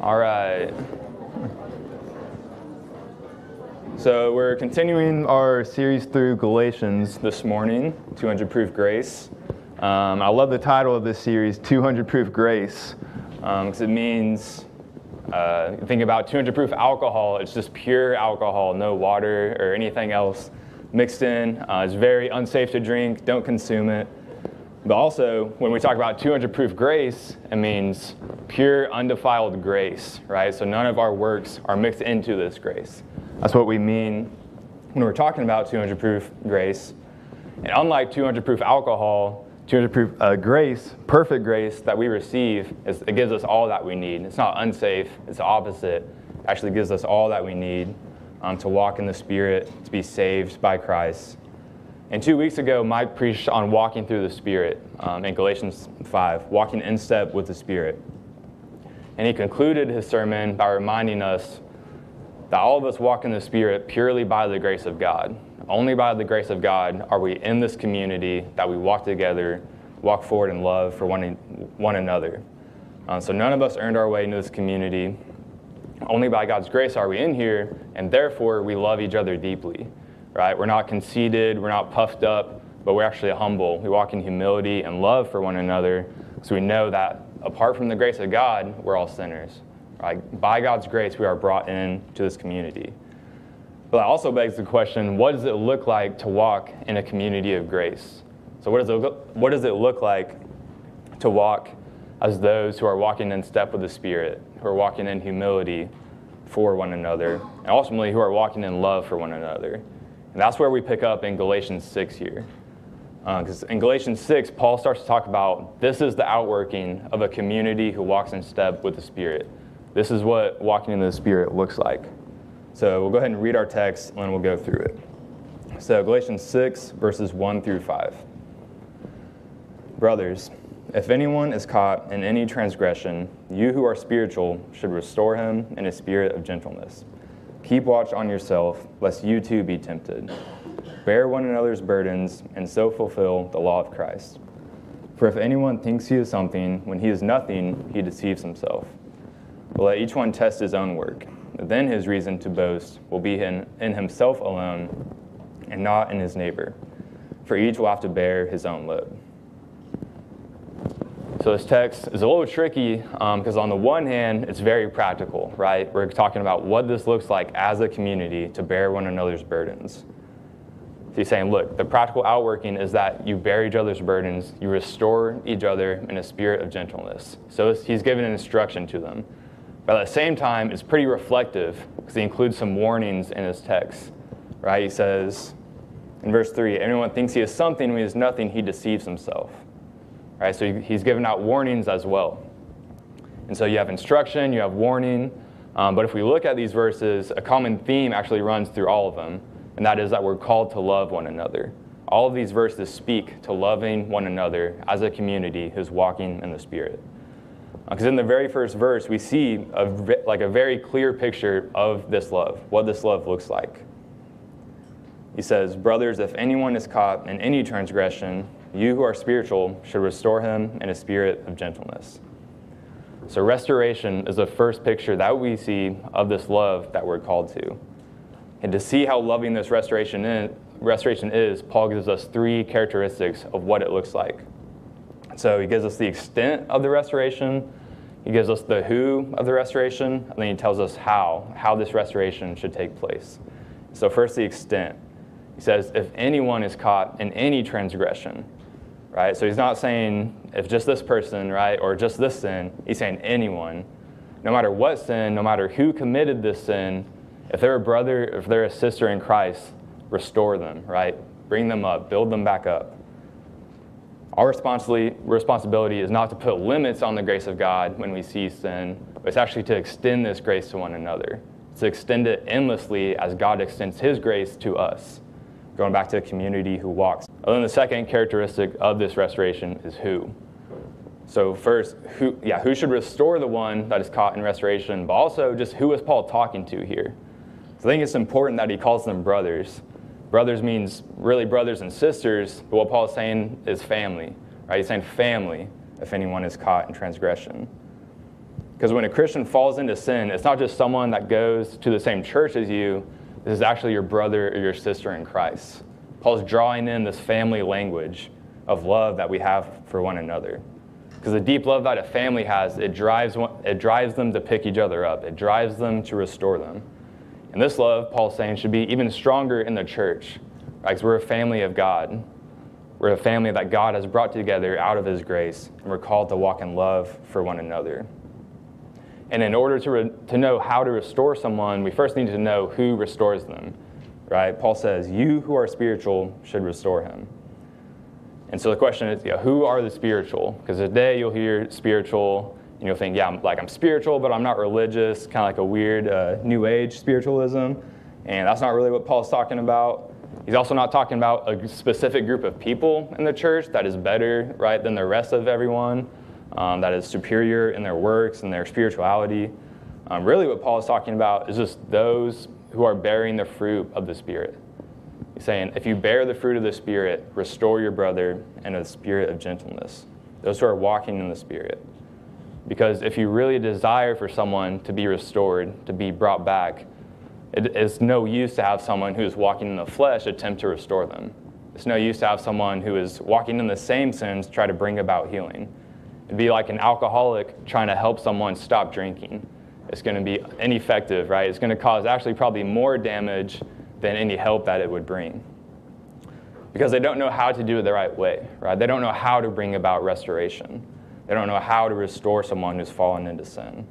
All right. So we're continuing our series through Galatians this morning, 200 Proof Grace. Um, I love the title of this series, 200 Proof Grace, because um, it means, uh, think about 200 proof alcohol, it's just pure alcohol, no water or anything else mixed in. Uh, it's very unsafe to drink, don't consume it. But also, when we talk about 200 proof grace, it means pure, undefiled grace, right? So none of our works are mixed into this grace. That's what we mean when we're talking about 200 proof grace. And unlike 200 proof alcohol, 200 proof uh, grace, perfect grace that we receive, is, it gives us all that we need. It's not unsafe, it's the opposite. It actually gives us all that we need um, to walk in the Spirit, to be saved by Christ. And two weeks ago, Mike preached on walking through the Spirit um, in Galatians 5, walking in step with the Spirit. And he concluded his sermon by reminding us that all of us walk in the Spirit purely by the grace of God. Only by the grace of God are we in this community that we walk together, walk forward in love for one, one another. Um, so none of us earned our way into this community. Only by God's grace are we in here, and therefore we love each other deeply right? We're not conceited, we're not puffed up, but we're actually humble. We walk in humility and love for one another so we know that apart from the grace of God, we're all sinners. Right? By God's grace, we are brought in to this community. But that also begs the question what does it look like to walk in a community of grace? So, what does it look, what does it look like to walk as those who are walking in step with the Spirit, who are walking in humility for one another, and ultimately who are walking in love for one another? And that's where we pick up in Galatians 6 here. Because uh, in Galatians 6, Paul starts to talk about this is the outworking of a community who walks in step with the Spirit. This is what walking in the Spirit looks like. So we'll go ahead and read our text and we'll go through it. So, Galatians 6, verses 1 through 5. Brothers, if anyone is caught in any transgression, you who are spiritual should restore him in a spirit of gentleness. Keep watch on yourself, lest you too be tempted. Bear one another's burdens, and so fulfill the law of Christ. For if anyone thinks he is something when he is nothing, he deceives himself. But let each one test his own work. Then his reason to boast will be in, in himself alone and not in his neighbor. For each will have to bear his own load. So this text is a little tricky because um, on the one hand, it's very practical, right? We're talking about what this looks like as a community to bear one another's burdens. So he's saying, look, the practical outworking is that you bear each other's burdens, you restore each other in a spirit of gentleness. So he's giving an instruction to them. But at the same time, it's pretty reflective because he includes some warnings in his text, right? He says in verse 3 Anyone thinks he is something when he is nothing, he deceives himself. Right? So he's given out warnings as well. And so you have instruction, you have warning. Um, but if we look at these verses, a common theme actually runs through all of them, and that is that we're called to love one another. All of these verses speak to loving one another as a community who's walking in the Spirit. Because uh, in the very first verse, we see a, like a very clear picture of this love, what this love looks like. He says, Brothers, if anyone is caught in any transgression, you who are spiritual should restore him in a spirit of gentleness. So, restoration is the first picture that we see of this love that we're called to. And to see how loving this restoration is, restoration is, Paul gives us three characteristics of what it looks like. So, he gives us the extent of the restoration, he gives us the who of the restoration, and then he tells us how, how this restoration should take place. So, first, the extent. He says, if anyone is caught in any transgression, right? So he's not saying if just this person, right, or just this sin. He's saying anyone, no matter what sin, no matter who committed this sin, if they're a brother, if they're a sister in Christ, restore them, right? Bring them up, build them back up. Our responsibility is not to put limits on the grace of God when we see sin, but it's actually to extend this grace to one another, to extend it endlessly as God extends His grace to us going back to a community who walks. And then the second characteristic of this restoration is who. So first, who, yeah, who should restore the one that is caught in restoration, but also just who is Paul talking to here? So I think it's important that he calls them brothers. Brothers means really brothers and sisters, but what Paul is saying is family, right? He's saying family. if anyone is caught in transgression. Because when a Christian falls into sin, it's not just someone that goes to the same church as you, this is actually your brother or your sister in Christ. Paul's drawing in this family language of love that we have for one another. Because the deep love that a family has, it drives, it drives them to pick each other up, it drives them to restore them. And this love, Paul's saying, should be even stronger in the church, right? Because we're a family of God. We're a family that God has brought together out of His grace, and we're called to walk in love for one another. And in order to, re- to know how to restore someone, we first need to know who restores them, right? Paul says, You who are spiritual should restore him. And so the question is, who are the spiritual? Because today you'll hear spiritual, and you'll think, yeah, I'm, like I'm spiritual, but I'm not religious, kind of like a weird uh, new age spiritualism. And that's not really what Paul's talking about. He's also not talking about a specific group of people in the church that is better, right, than the rest of everyone, um, that is superior in their works and their spirituality. Um, really, what Paul is talking about is just those who are bearing the fruit of the Spirit. He's saying, if you bear the fruit of the Spirit, restore your brother in a spirit of gentleness. Those who are walking in the Spirit. Because if you really desire for someone to be restored, to be brought back, it is no use to have someone who is walking in the flesh attempt to restore them. It's no use to have someone who is walking in the same sins try to bring about healing. It'd be like an alcoholic trying to help someone stop drinking. It's going to be ineffective, right? It's going to cause actually probably more damage than any help that it would bring. Because they don't know how to do it the right way, right? They don't know how to bring about restoration. They don't know how to restore someone who's fallen into sin.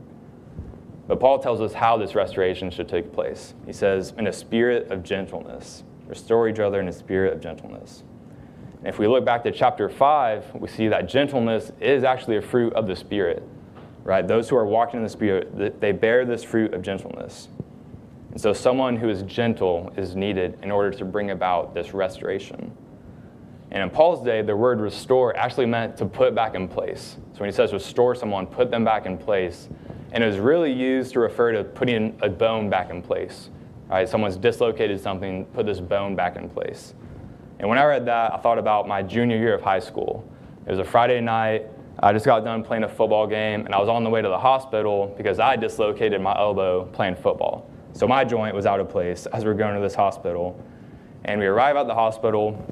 But Paul tells us how this restoration should take place. He says, in a spirit of gentleness. Restore each other in a spirit of gentleness. If we look back to chapter 5, we see that gentleness is actually a fruit of the Spirit, right? Those who are walking in the Spirit, they bear this fruit of gentleness. And so someone who is gentle is needed in order to bring about this restoration. And in Paul's day, the word restore actually meant to put back in place. So when he says restore someone, put them back in place, and it was really used to refer to putting a bone back in place. Right? Someone's dislocated something, put this bone back in place. And when I read that, I thought about my junior year of high school. It was a Friday night. I just got done playing a football game, and I was on the way to the hospital because I dislocated my elbow playing football. So my joint was out of place as we were going to this hospital. And we arrive at the hospital.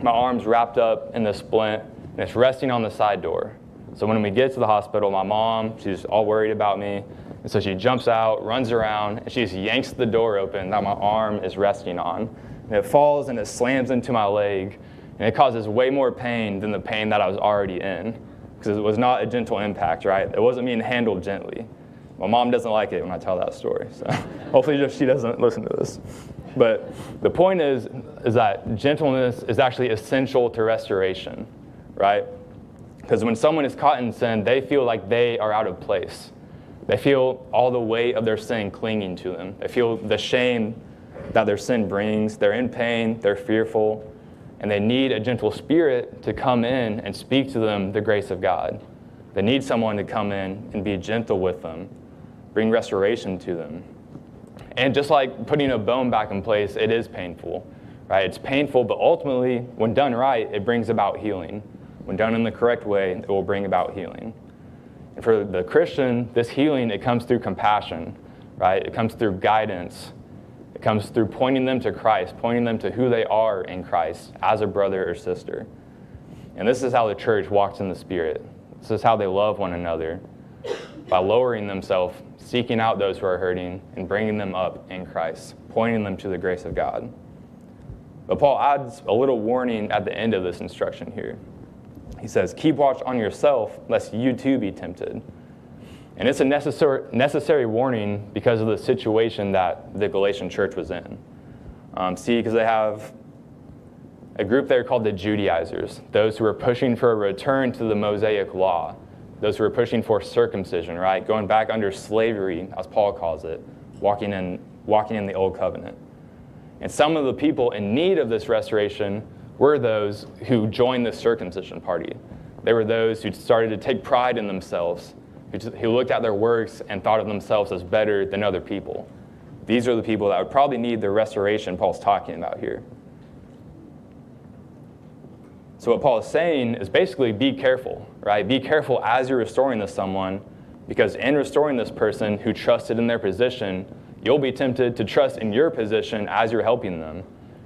My arm's wrapped up in the splint, and it's resting on the side door. So when we get to the hospital, my mom, she's all worried about me. And so she jumps out, runs around, and she just yanks the door open that my arm is resting on. And it falls and it slams into my leg. And it causes way more pain than the pain that I was already in. Because it was not a gentle impact, right? It wasn't being handled gently. My mom doesn't like it when I tell that story. So hopefully she doesn't listen to this. But the point is, is that gentleness is actually essential to restoration, right? Because when someone is caught in sin, they feel like they are out of place. They feel all the weight of their sin clinging to them. They feel the shame that their sin brings. They're in pain, they're fearful, and they need a gentle spirit to come in and speak to them the grace of God. They need someone to come in and be gentle with them, bring restoration to them. And just like putting a bone back in place, it is painful, right? It's painful, but ultimately, when done right, it brings about healing. When done in the correct way, it will bring about healing. And for the Christian, this healing, it comes through compassion, right? It comes through guidance. It comes through pointing them to Christ, pointing them to who they are in Christ as a brother or sister. And this is how the church walks in the Spirit. This is how they love one another by lowering themselves, seeking out those who are hurting, and bringing them up in Christ, pointing them to the grace of God. But Paul adds a little warning at the end of this instruction here. He says, Keep watch on yourself, lest you too be tempted. And it's a necessary, necessary warning because of the situation that the Galatian church was in. Um, see, because they have a group there called the Judaizers, those who were pushing for a return to the Mosaic law, those who were pushing for circumcision, right? Going back under slavery, as Paul calls it, walking in, walking in the old covenant. And some of the people in need of this restoration were those who joined the circumcision party. They were those who started to take pride in themselves, who looked at their works and thought of themselves as better than other people. These are the people that would probably need the restoration Paul's talking about here. So, what Paul is saying is basically be careful, right? Be careful as you're restoring to someone, because in restoring this person who trusted in their position, you'll be tempted to trust in your position as you're helping them,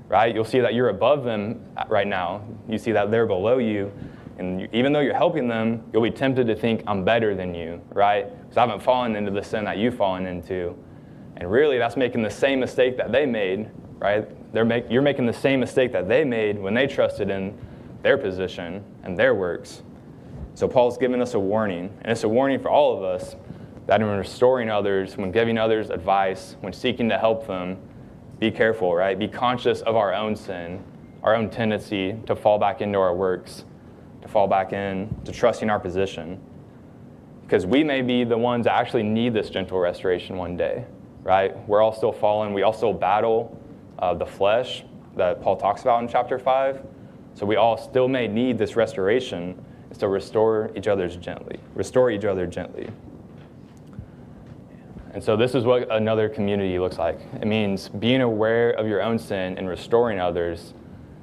right? You'll see that you're above them right now. You see that they're below you. And even though you're helping them, you'll be tempted to think, I'm better than you, right? Because I haven't fallen into the sin that you've fallen into. And really, that's making the same mistake that they made, right? Make, you're making the same mistake that they made when they trusted in their position and their works. So Paul's giving us a warning, and it's a warning for all of us that in restoring others, when giving others advice, when seeking to help them, be careful, right? Be conscious of our own sin, our own tendency to fall back into our works, to fall back in, to trusting our position. Because we may be the ones that actually need this gentle restoration one day, right? We're all still fallen. We all still battle uh, the flesh that Paul talks about in chapter 5. So we all still may need this restoration. So restore each other's gently. Restore each other gently. And so this is what another community looks like. It means being aware of your own sin and restoring others,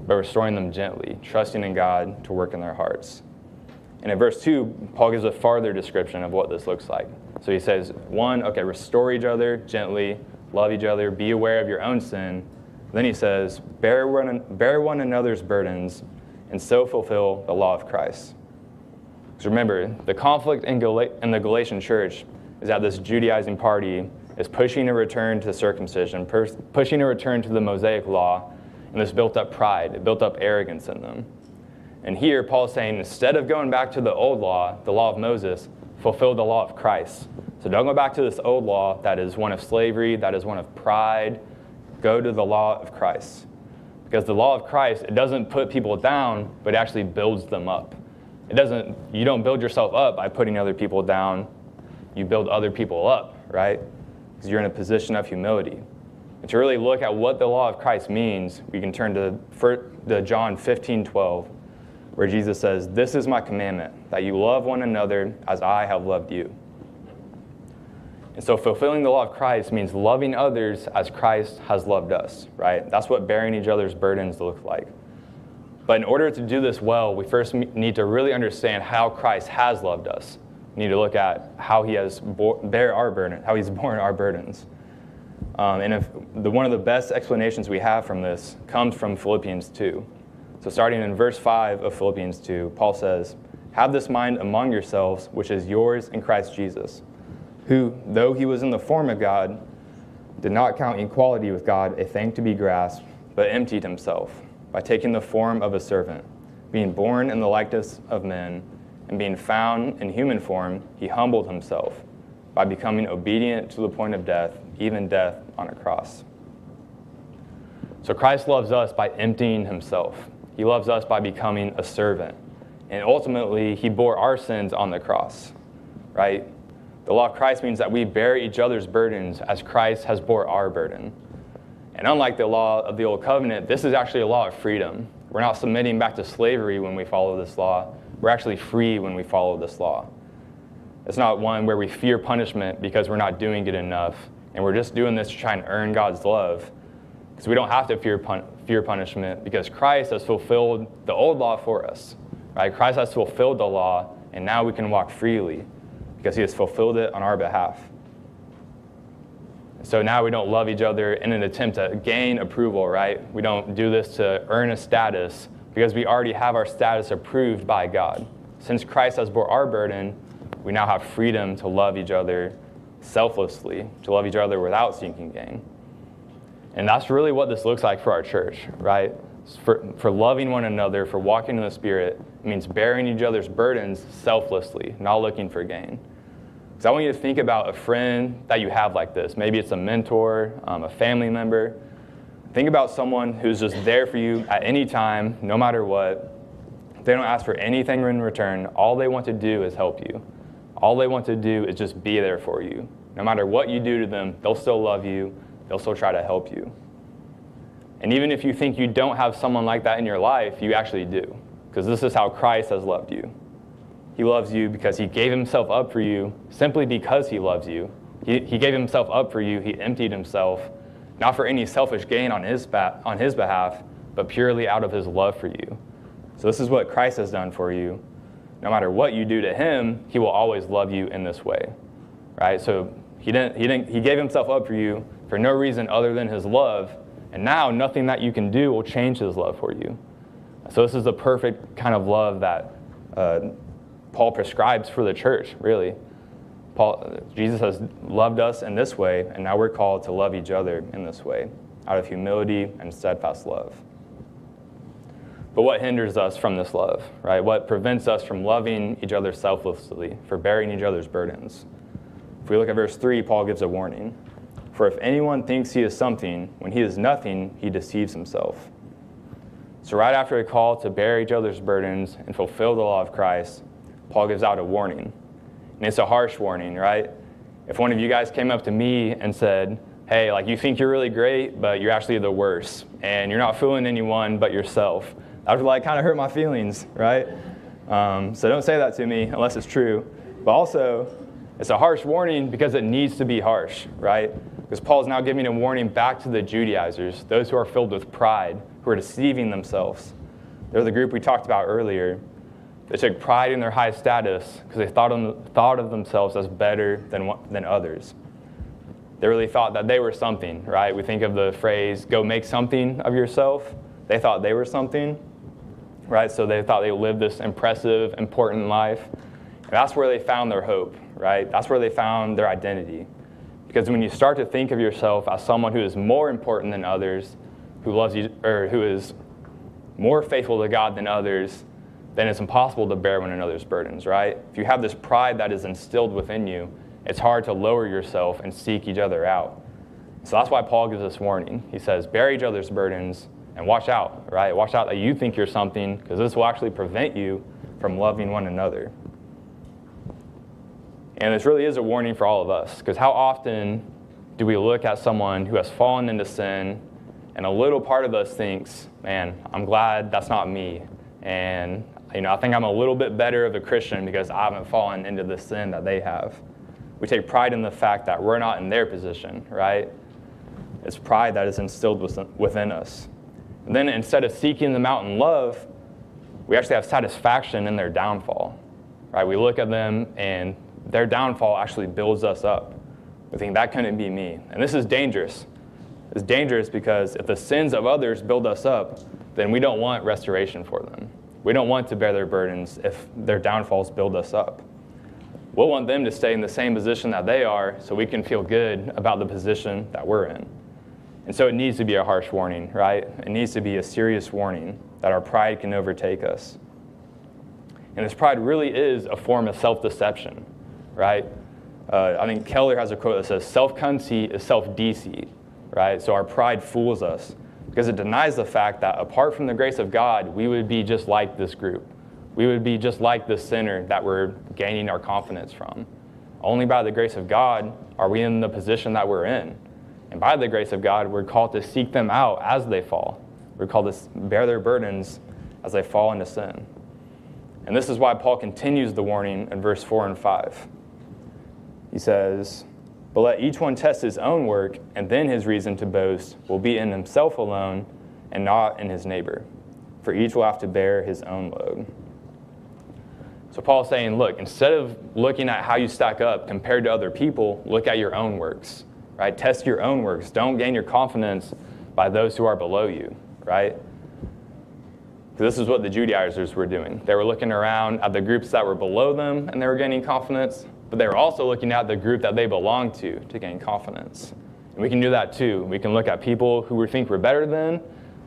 but restoring them gently, trusting in God to work in their hearts. And in verse 2, Paul gives a farther description of what this looks like. So he says, one, okay, restore each other gently, love each other, be aware of your own sin. Then he says, bear one, bear one another's burdens, and so fulfill the law of Christ. Because remember, the conflict in, Gal- in the Galatian church is that this Judaizing party is pushing a return to circumcision, pushing a return to the Mosaic law, and this built up pride, it built up arrogance in them. And here, Paul is saying instead of going back to the old law, the law of Moses, fulfill the law of Christ. So don't go back to this old law that is one of slavery, that is one of pride. Go to the law of Christ. Because the law of Christ, it doesn't put people down, but it actually builds them up. It doesn't, you don't build yourself up by putting other people down you build other people up, right? Because you're in a position of humility. And to really look at what the law of Christ means, we can turn to, the John 15 12, where Jesus says, This is my commandment, that you love one another as I have loved you. And so fulfilling the law of Christ means loving others as Christ has loved us, right? That's what bearing each other's burdens look like. But in order to do this well, we first need to really understand how Christ has loved us. We need to look at how he has bore, bear our burden, how he's borne our burdens. Um, and if the, one of the best explanations we have from this comes from Philippians 2. So starting in verse 5 of Philippians 2, Paul says, Have this mind among yourselves, which is yours in Christ Jesus, who, though he was in the form of God, did not count equality with God a thing to be grasped, but emptied himself by taking the form of a servant, being born in the likeness of men and being found in human form, he humbled himself by becoming obedient to the point of death, even death on a cross. So Christ loves us by emptying himself. He loves us by becoming a servant. And ultimately, he bore our sins on the cross, right? The law of Christ means that we bear each other's burdens as Christ has bore our burden. And unlike the law of the old covenant, this is actually a law of freedom. We're not submitting back to slavery when we follow this law. We're actually free when we follow this law. It's not one where we fear punishment because we're not doing it enough, and we're just doing this to try and earn God's love. Because we don't have to fear, pun- fear punishment because Christ has fulfilled the old law for us. Right? Christ has fulfilled the law, and now we can walk freely because he has fulfilled it on our behalf. So now we don't love each other in an attempt to gain approval, right? We don't do this to earn a status, because we already have our status approved by God. Since Christ has bore our burden, we now have freedom to love each other selflessly, to love each other without seeking gain. And that's really what this looks like for our church, right? For, for loving one another, for walking in the Spirit, means bearing each other's burdens selflessly, not looking for gain. Because I want you to think about a friend that you have like this. Maybe it's a mentor, um, a family member Think about someone who's just there for you at any time, no matter what. They don't ask for anything in return. All they want to do is help you. All they want to do is just be there for you. No matter what you do to them, they'll still love you, they'll still try to help you. And even if you think you don't have someone like that in your life, you actually do. Because this is how Christ has loved you. He loves you because he gave himself up for you simply because he loves you. He, he gave himself up for you, he emptied himself not for any selfish gain on his, on his behalf, but purely out of his love for you. So, this is what Christ has done for you. No matter what you do to him, he will always love you in this way. Right? So he didn't he didn't he gave himself up for you for no reason other than his love, and now nothing that you can do will change his love for you. So this is the perfect kind of love that uh, Paul prescribes for the church, really. Paul, Jesus has loved us in this way, and now we're called to love each other in this way, out of humility and steadfast love. But what hinders us from this love, right? What prevents us from loving each other selflessly, for bearing each other's burdens? If we look at verse 3, Paul gives a warning. For if anyone thinks he is something, when he is nothing, he deceives himself. So, right after a call to bear each other's burdens and fulfill the law of Christ, Paul gives out a warning. And it's a harsh warning, right? If one of you guys came up to me and said, hey, like you think you're really great, but you're actually the worst, and you're not fooling anyone but yourself, that would like kind of hurt my feelings, right? Um, so don't say that to me unless it's true. But also, it's a harsh warning because it needs to be harsh, right? Because Paul's now giving a warning back to the Judaizers, those who are filled with pride, who are deceiving themselves. They're the group we talked about earlier. They took pride in their high status because they thought, on, thought of themselves as better than, than others. They really thought that they were something, right? We think of the phrase, go make something of yourself. They thought they were something right? So they thought they lived this impressive, important life. And that's where they found their hope, right? That's where they found their identity. Because when you start to think of yourself as someone who is more important than others, who loves you, or who is more faithful to God than others, then it's impossible to bear one another's burdens, right? If you have this pride that is instilled within you, it's hard to lower yourself and seek each other out. So that's why Paul gives this warning. He says, Bear each other's burdens and watch out, right? Watch out that you think you're something, because this will actually prevent you from loving one another. And this really is a warning for all of us, because how often do we look at someone who has fallen into sin, and a little part of us thinks, man, I'm glad that's not me. And you know, I think I'm a little bit better of a Christian because I haven't fallen into the sin that they have. We take pride in the fact that we're not in their position, right? It's pride that is instilled within us. Then instead of seeking them out in love, we actually have satisfaction in their downfall. Right? We look at them and their downfall actually builds us up. We think that couldn't be me. And this is dangerous. It's dangerous because if the sins of others build us up, then we don't want restoration for them. We don't want to bear their burdens if their downfalls build us up. We'll want them to stay in the same position that they are so we can feel good about the position that we're in. And so it needs to be a harsh warning, right? It needs to be a serious warning that our pride can overtake us. And this pride really is a form of self deception, right? Uh, I think Keller has a quote that says, Self conceit is self deceit, right? So our pride fools us because it denies the fact that apart from the grace of God, we would be just like this group. We would be just like the sinner that we're gaining our confidence from. Only by the grace of God are we in the position that we're in. And by the grace of God, we're called to seek them out as they fall. We're called to bear their burdens as they fall into sin. And this is why Paul continues the warning in verse 4 and 5. He says, But let each one test his own work, and then his reason to boast will be in himself alone and not in his neighbor. For each will have to bear his own load. So Paul's saying, look, instead of looking at how you stack up compared to other people, look at your own works right? Test your own works. Don't gain your confidence by those who are below you, right? This is what the Judaizers were doing. They were looking around at the groups that were below them and they were gaining confidence, but they were also looking at the group that they belonged to to gain confidence. And we can do that too. We can look at people who we think we're better than,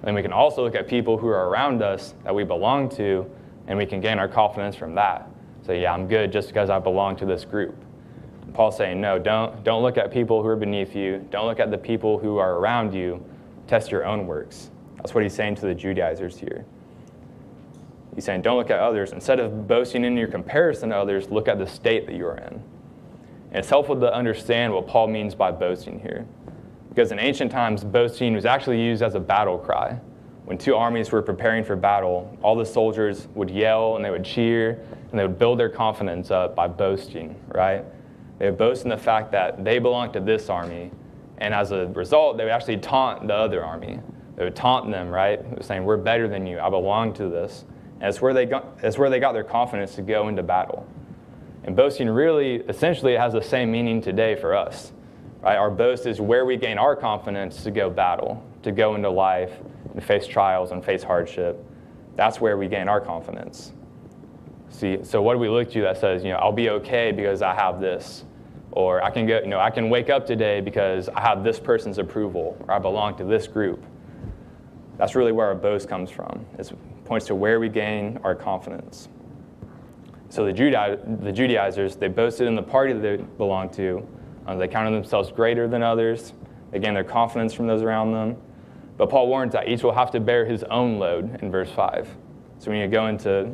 and we can also look at people who are around us that we belong to, and we can gain our confidence from that. So, yeah, I'm good just because I belong to this group. Paul's saying, no, don't, don't look at people who are beneath you. Don't look at the people who are around you. Test your own works. That's what he's saying to the Judaizers here. He's saying, don't look at others. Instead of boasting in your comparison to others, look at the state that you're in. And it's helpful to understand what Paul means by boasting here. Because in ancient times, boasting was actually used as a battle cry. When two armies were preparing for battle, all the soldiers would yell and they would cheer and they would build their confidence up by boasting, right? They would boast in the fact that they belong to this army, and as a result, they would actually taunt the other army. They would taunt them, right? Saying, We're better than you. I belong to this. And it's where they got, it's where they got their confidence to go into battle. And boasting really, essentially, has the same meaning today for us. Right? Our boast is where we gain our confidence to go battle, to go into life and face trials and face hardship. That's where we gain our confidence. See, so what do we look to that says, you know, I'll be okay because I have this, or I can go, you know, I can wake up today because I have this person's approval, or I belong to this group. That's really where our boast comes from. It points to where we gain our confidence. So the, Judai- the Judaizers, they boasted in the party that they belonged to. Uh, they counted themselves greater than others. They gained their confidence from those around them. But Paul warns that each will have to bear his own load in verse 5. So we need to go into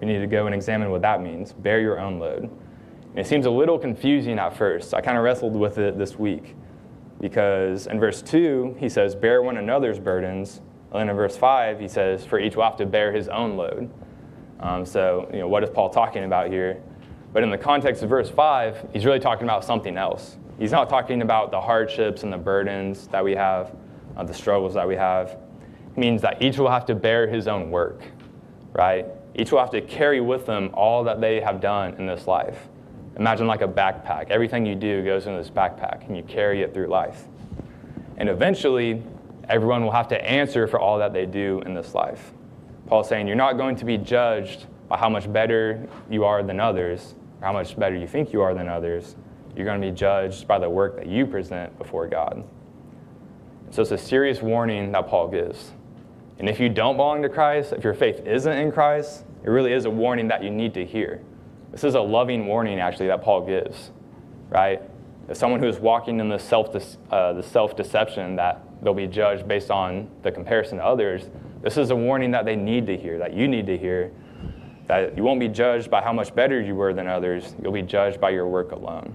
we need to go and examine what that means. Bear your own load. And it seems a little confusing at first. I kind of wrestled with it this week because in verse 2, he says, Bear one another's burdens. And then in verse 5, he says, For each will have to bear his own load. Um, so, you know, what is Paul talking about here? But in the context of verse 5, he's really talking about something else. He's not talking about the hardships and the burdens that we have, uh, the struggles that we have. It means that each will have to bear his own work, right? Each will have to carry with them all that they have done in this life. Imagine like a backpack. Everything you do goes into this backpack, and you carry it through life. And eventually, everyone will have to answer for all that they do in this life. Paul's saying you're not going to be judged by how much better you are than others, or how much better you think you are than others. You're going to be judged by the work that you present before God. So it's a serious warning that Paul gives. And if you don't belong to Christ, if your faith isn't in Christ, it really is a warning that you need to hear. This is a loving warning, actually, that Paul gives, right? As someone who is walking in the self uh, the self deception that they'll be judged based on the comparison to others, this is a warning that they need to hear, that you need to hear, that you won't be judged by how much better you were than others. You'll be judged by your work alone.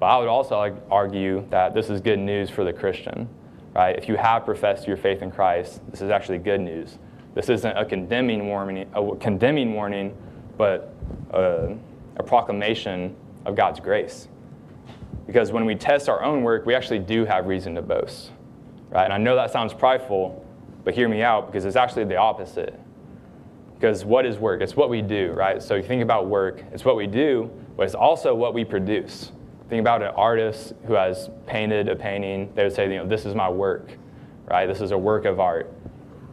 But I would also argue that this is good news for the Christian right? If you have professed your faith in Christ, this is actually good news. This isn't a condemning warning, a condemning warning, but a, a proclamation of God's grace. Because when we test our own work, we actually do have reason to boast, right? And I know that sounds prideful, but hear me out because it's actually the opposite. Because what is work? It's what we do, right? So you think about work, it's what we do, but it's also what we produce. Think about an artist who has painted a painting. They would say, you know, this is my work, right? This is a work of art.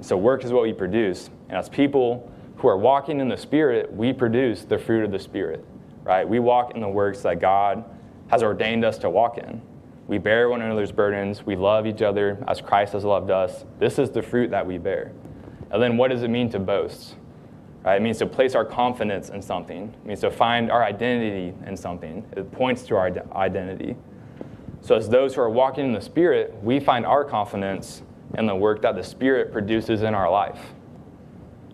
So work is what we produce. And as people who are walking in the Spirit, we produce the fruit of the Spirit, right? We walk in the works that God has ordained us to walk in. We bear one another's burdens. We love each other as Christ has loved us. This is the fruit that we bear. And then what does it mean to boast? Right? It means to place our confidence in something. It means to find our identity in something. It points to our identity. So, as those who are walking in the Spirit, we find our confidence in the work that the Spirit produces in our life.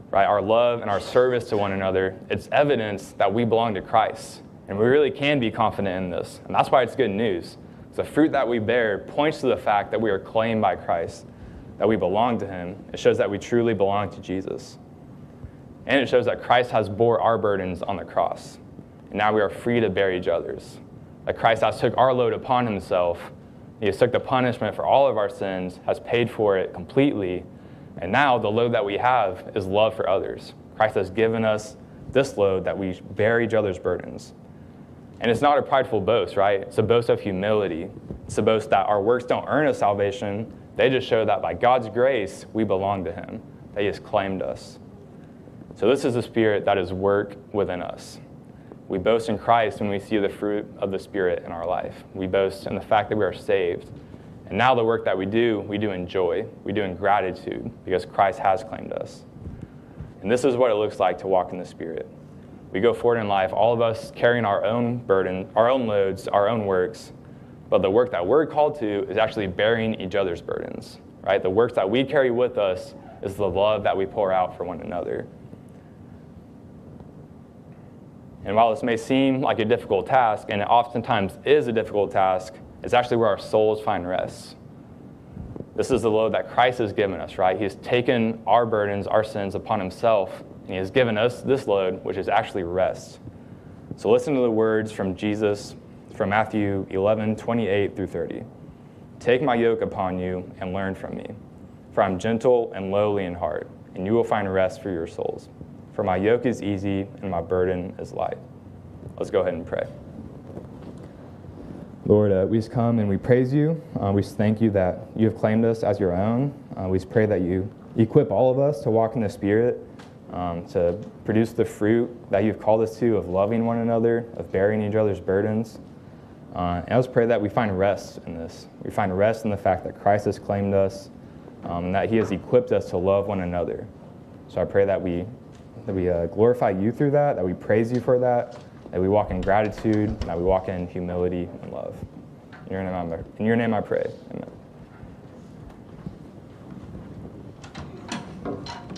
Right? Our love and our service to one another, it's evidence that we belong to Christ. And we really can be confident in this. And that's why it's good news. The fruit that we bear points to the fact that we are claimed by Christ, that we belong to Him. It shows that we truly belong to Jesus. And it shows that Christ has bore our burdens on the cross. And now we are free to bear each other's. That Christ has took our load upon himself. He has took the punishment for all of our sins, has paid for it completely. And now the load that we have is love for others. Christ has given us this load that we bear each other's burdens. And it's not a prideful boast, right? It's a boast of humility. It's a boast that our works don't earn us salvation. They just show that by God's grace, we belong to Him, that He has claimed us. So, this is the Spirit that is work within us. We boast in Christ when we see the fruit of the Spirit in our life. We boast in the fact that we are saved. And now, the work that we do, we do in joy, we do in gratitude because Christ has claimed us. And this is what it looks like to walk in the Spirit. We go forward in life, all of us carrying our own burden, our own loads, our own works. But the work that we're called to is actually bearing each other's burdens, right? The works that we carry with us is the love that we pour out for one another. And while this may seem like a difficult task, and it oftentimes is a difficult task, it's actually where our souls find rest. This is the load that Christ has given us, right? He has taken our burdens, our sins upon himself, and he has given us this load, which is actually rest. So listen to the words from Jesus from Matthew 11, 28 through 30. Take my yoke upon you and learn from me, for I'm gentle and lowly in heart, and you will find rest for your souls. For my yoke is easy and my burden is light. Let's go ahead and pray. Lord, uh, we just come and we praise you. Uh, we just thank you that you have claimed us as your own. Uh, we just pray that you equip all of us to walk in the Spirit, um, to produce the fruit that you've called us to of loving one another, of bearing each other's burdens. Uh, and I just pray that we find rest in this. We find rest in the fact that Christ has claimed us, um, and that He has equipped us to love one another. So I pray that we that we uh, glorify you through that, that we praise you for that, that we walk in gratitude, that we walk in humility and love. In your name, I, in your name I pray. Amen.